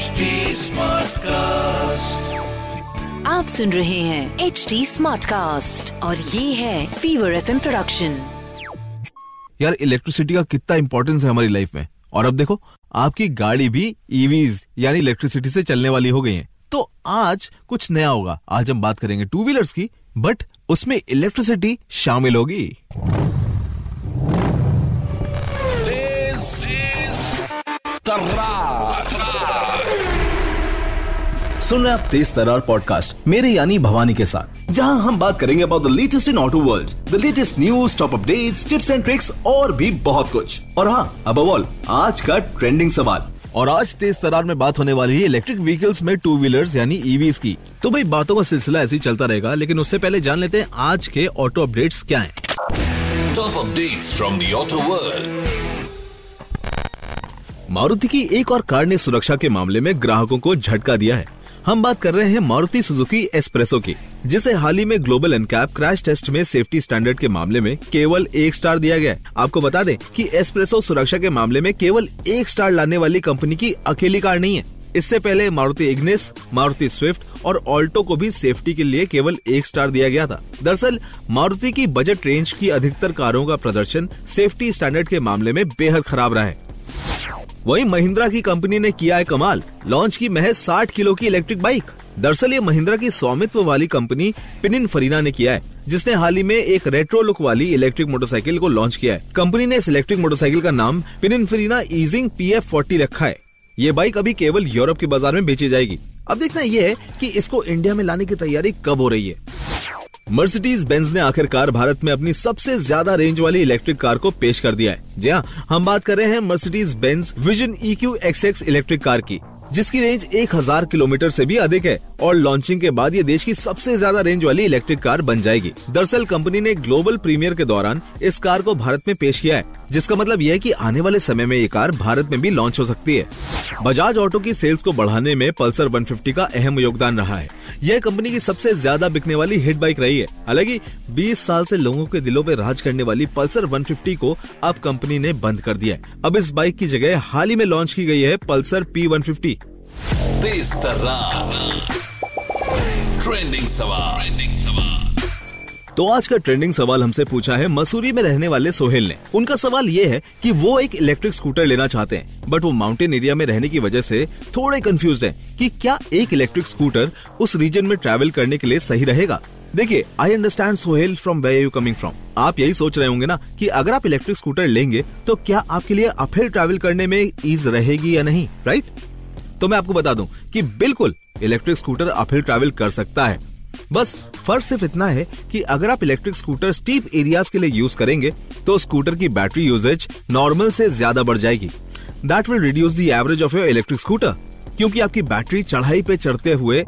HD Smartcast. आप सुन रहे हैं एच डी स्मार्ट कास्ट और ये है फीवर एफ़ प्रोडक्शन यार इलेक्ट्रिसिटी का कितना इम्पोर्टेंस है हमारी लाइफ में। और अब देखो आपकी गाड़ी भी ईवीज यानी इलेक्ट्रिसिटी से चलने वाली हो गई है। तो आज कुछ नया होगा। आज हम बात करेंगे टू व्हीलर्स की बट उसमें इलेक्ट्रिसिटी शामिल होगी। This is Tarrar. सुन रहे आप तेज तरार पॉडकास्ट मेरे यानी भवानी के साथ जहाँ हम बात करेंगे about the latest in auto world the latest news top updates tips and tricks और भी बहुत कुछ। और हाँ अब ऑल आज का ट्रेंडिंग सवाल। और आज तेज तरार में बात होने वाली है इलेक्ट्रिक व्हीकल्स में टू व्हीलर्स यानी ईवीज की। तो भाई बातों का सिलसिला ऐसे ही चलता रहेगा लेकिन उससे पहले जान लेते हैं आज के ऑटो अपडेट्स क्या हैं। Top updates from the auto world. Maruti की एक और कार ने सुरक्षा के मामले में ग्राहकों को झटका दिया है। हम बात कर रहे हैं मारुति सुजुकी एस्प्रेसो की, जिसे हाल ही में ग्लोबल एनकैप क्रैश टेस्ट में सेफ्टी स्टैंडर्ड के मामले में केवल एक स्टार दिया गया आपको बता दें कि एस्प्रेसो सुरक्षा के मामले में केवल एक स्टार लाने वाली कंपनी की अकेली कार नहीं है। इससे पहले मारुति इग्निस, मारुति स्विफ्ट और ऑल्टो को भी सेफ्टी के लिए केवल एक स्टार दिया गया था। दरअसल, मारुति की बजट रेंज की अधिकतर कारों का प्रदर्शन सेफ्टी स्टैंडर्ड के मामले में बेहद खराब रहा है। वहीं महिंद्रा की कंपनी ने किया है कमाल। लॉन्च की महज 60 किलो की इलेक्ट्रिक बाइक। दरअसल ये महिंद्रा की स्वामित्व वाली कंपनी पिनिन फरीना ने किया है, जिसने हाल ही में एक रेट्रो लुक वाली इलेक्ट्रिक मोटरसाइकिल को लॉन्च किया है। कंपनी ने इस इलेक्ट्रिक मोटरसाइकिल का नाम पिनिन फरीना ईजिंग पी एफ़ फोर्टी रखा है। ये बाइक अभी केवल यूरोप के बाज़ार में बेची जाएगी। अब देखना ये है कि इसको इंडिया में लाने की तैयारी कब हो रही है। मर्सिडीज बेंज ने आखिरकार भारत में अपनी सबसे ज़्यादा रेंज वाली इलेक्ट्रिक कार को पेश कर दिया है। जी हाँ हम बात कर रहे हैं Mercedes Benz Vision E Q X X electric car की, जिसकी रेंज 1000 किलोमीटर से भी अधिक है और लॉन्चिंग के बाद ये देश की सबसे ज़्यादा रेंज वाली इलेक्ट्रिक कार बन जाएगी। दरअसल कंपनी ने ग्लोबल प्रीमियर के दौरान इस कार को भारत में पेश किया है, जिसका मतलब यह है कि आने वाले समय में ये कार भारत में भी लॉन्च हो सकती है। बजाज ऑटो की सेल्स को बढ़ाने में पल्सर 150 का अहम योगदान रहा है। यह कंपनी की सबसे ज़्यादा बिकने वाली हिट बाइक रही है हालाँकि 20 साल से लोगों के दिलों पर राज करने वाली पल्सर 150 को अब कंपनी ने बंद कर दिया है अब इस बाइक की जगह हाल ही में लॉन्च की गई है Pulsar P one fifty trending सवाल. Trending सवाल. तो आज का ट्रेंडिंग सवाल हमसे पूछा है मसूरी में रहने वाले सोहेल ने। उनका सवाल ये है कि वो एक इलेक्ट्रिक स्कूटर लेना चाहते हैं बट वो माउंटेन एरिया में रहने की वजह से थोड़े कंफ्यूज हैं कि क्या एक इलेक्ट्रिक स्कूटर उस रीजन में ट्रैवल करने के लिए सही रहेगा। देखिए I understand Sohail from where you coming from आप यही सोच रहे होंगे ना कि अगर आप इलेक्ट्रिक स्कूटर लेंगे तो क्या आपके लिए अपहिल ट्रैवल करने में ईज रहेगी या नहीं राइट तो मैं आपको बता दूँ कि बिल्कुल इलेक्ट्रिक स्कूटर अपहिल ट्रैवल कर सकता है। बस, फ़र्क सिर्फ़ इतना है कि अगर आप इलेक्ट्रिक स्कूटर स्टीप एरियाज़ के लिए यूज़ करेंगे तो स्कूटर की बैटरी यूजेज नॉर्मल से ज़्यादा बढ़ जाएगी। That will reduce the average of your electric scooter क्योंकि आपकी बैटरी चढ़ाई पे चढ़ते हुए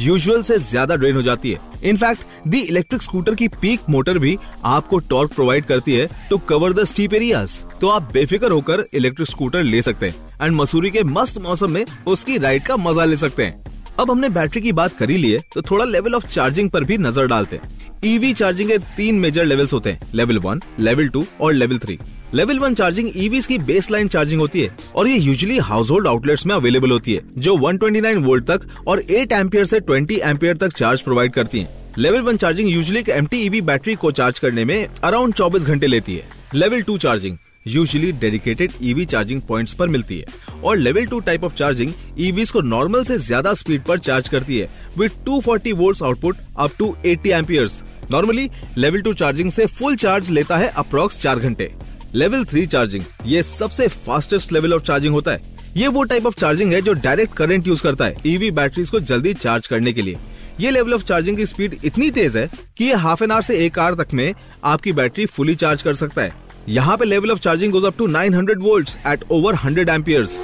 यूजुअल से ज़्यादा ड्रेन हो जाती है। In fact the electric scooter की पीक मोटर भी आपको टॉर्क प्रोवाइड करती है to cover the steep areas तो आप बेफिक्र होकर इलेक्ट्रिक स्कूटर ले सकते हैं एंड मसूरी के मस्त मौसम में उसकी राइड का मज़ा ले सकते हैं। अब हमने बैटरी की बात करी ली है तो थोड़ा लेवल ऑफ़ चार्जिंग पर भी नज़र डालते हैं। ईवी चार्जिंग के तीन मेजर लेवल्स होते हैं लेवल वन लेवल टू और level three level one charging EVs की बेस लाइन चार्जिंग होती है और ये यूजुअली हाउस होल्ड आउटलेट्स में अवेलेबल होती है, जो 129 वोल्ट तक और 8 एम्पियर से 20 एम्पियर तक चार्ज प्रोवाइड करती है। लेवल वन चार्जिंग यूजली एक एम्प्टी ईवी बैटरी को चार्ज करने में अराउंड 24 घंटे लेती है। Level two charging usually dedicated EV charging points पर मिलती है और level two type of charging EVs को नॉर्मल से ज़्यादा स्पीड पर चार्ज करती है with 240 volts output up to 80 amperes normally level two charging से फुल चार्ज लेता है अप्रोक्स चार घंटे. लेवल थ्री चार्जिंग ये सबसे फास्टेस्ट लेवल ऑफ़ चार्जिंग होता है. ये वो टाइप ऑफ़ चार्जिंग है जो डायरेक्ट करंट यूज़ करता है ईवी बैटरीज को जल्दी चार्ज करने के लिए. ये लेवल ऑफ़ चार्जिंग की स्पीड इतनी तेज है कि ये हाफ़ एन आवर से एक आवर तक में आपकी बैटरी फुली चार्ज कर सकता है. यहाँ पे level of charging goes up to 900 volts at over 100 amperes.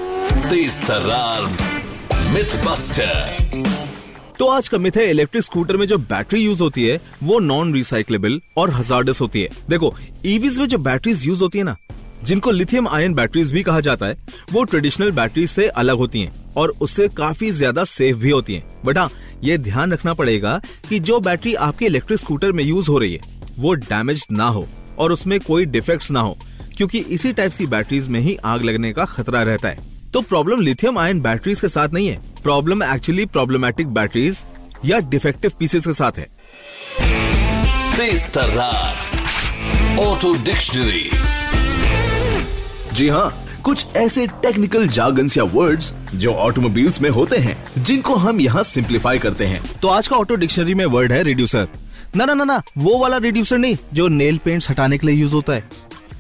तो आज का मिथ है इलेक्ट्रिक स्कूटर में जो बैटरी यूज़ होती है वो नॉन रिसाइक्लेबल और हजार्डस होती है। देखो ईवीज में जो बैटरीज यूज़ होती है ना जिनको लिथियम आयन बैटरीज भी कहा जाता है वो ट्रेडिशनल बैटरी से अलग होती हैं और उससे काफ़ी ज़्यादा सेफ़ भी होती हैं। बट हाँ ये ध्यान रखना पड़ेगा कि जो बैटरी आपके इलेक्ट्रिक स्कूटर में यूज़ हो रही है वो डैमेज ना हो। और उसमें कोई डिफेक्ट्स ना हो क्योंकि इसी टाइप्स की बैटरीज में ही आग लगने का खतरा रहता है। तो प्रॉब्लम लिथियम आयन बैटरीज के साथ नहीं है प्रॉब्लम एक्चुअली प्रॉब्लमेटिक बैटरीज या डिफेक्टिव पीसेस के साथ है। तेज ऑटो डिक्शनरी जी हाँ कुछ ऐसे टेक्निकल जार्गन्स या वर्ड्स जो ऑटोमोबाइल्स में होते हैं जिनको हम यहाँ सिंप्लीफाई करते हैं। तो आज का ऑटो डिक्शनरी में वर्ड है रिड्यूसर ना ना ना ना, वो वाला रिड्यूसर नहीं, जो नेल पेंट्स हटाने के लिए यूज़ होता है।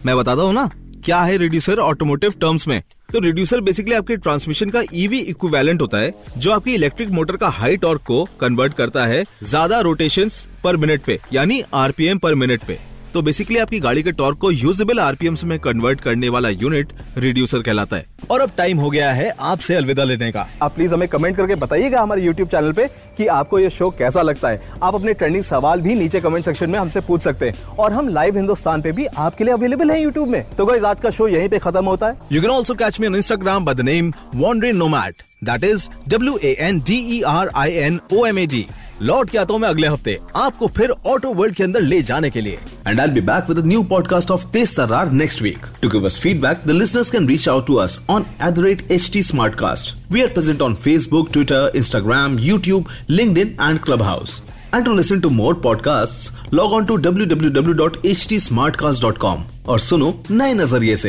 मैं बताता हूँ ना, क्या है रिड्यूसर ऑटोमोटिव टर्म्स में? तो रिड्यूसर बेसिकली आपके ट्रांसमिशन का ईवी इक्विवेलेंट होता है, जो आपकी इलेक्ट्रिक मोटर का हाई टॉर्क को कन्वर्ट करता है ज़्यादा रोटेशन पर मिनट पे, यानी आरपीएम पर मिनट पे। तो बेसिकली आपकी गाड़ी के टॉर्क को यूजेबल आरपीएम में कन्वर्ट करने वाला यूनिट रिड्यूसर कहलाता है। और अब टाइम हो गया है आपसे अलविदा लेने का। आप प्लीज़ हमें कमेंट करके बताइएगा हमारे यूट्यूब चैनल पे कि आपको ये शो कैसा लगता है। आप अपने ट्रेंडिंग सवाल भी नीचे कमेंट सेक्शन में हमसे पूछ सकते हैं। और हम लाइव हिंदुस्तान पे भी आपके लिए अवेलेबल है यूट्यूब में। तो गाइस आज का शो यहीं पे खत्म होता है। Can also catch me on Instagram by the name Wandering Nomad. That is W A N D E R I N O M A G. लौट के आता हूँ मैं अगले हफ़्ते आपको फिर ऑटो वर्ल्ड के अंदर ले जाने के लिए। And I be back with new podcast of Tej Sarar next week to give us feedback the listeners can reach out to us on at the rate H T Smartcast we are present on Facebook Twitter Instagram YouTube LinkedIn and Clubhouse and to listen to more podcast log on to W W W dot H T Smartcast dot com और सुनो नए नज़रिए ऐसी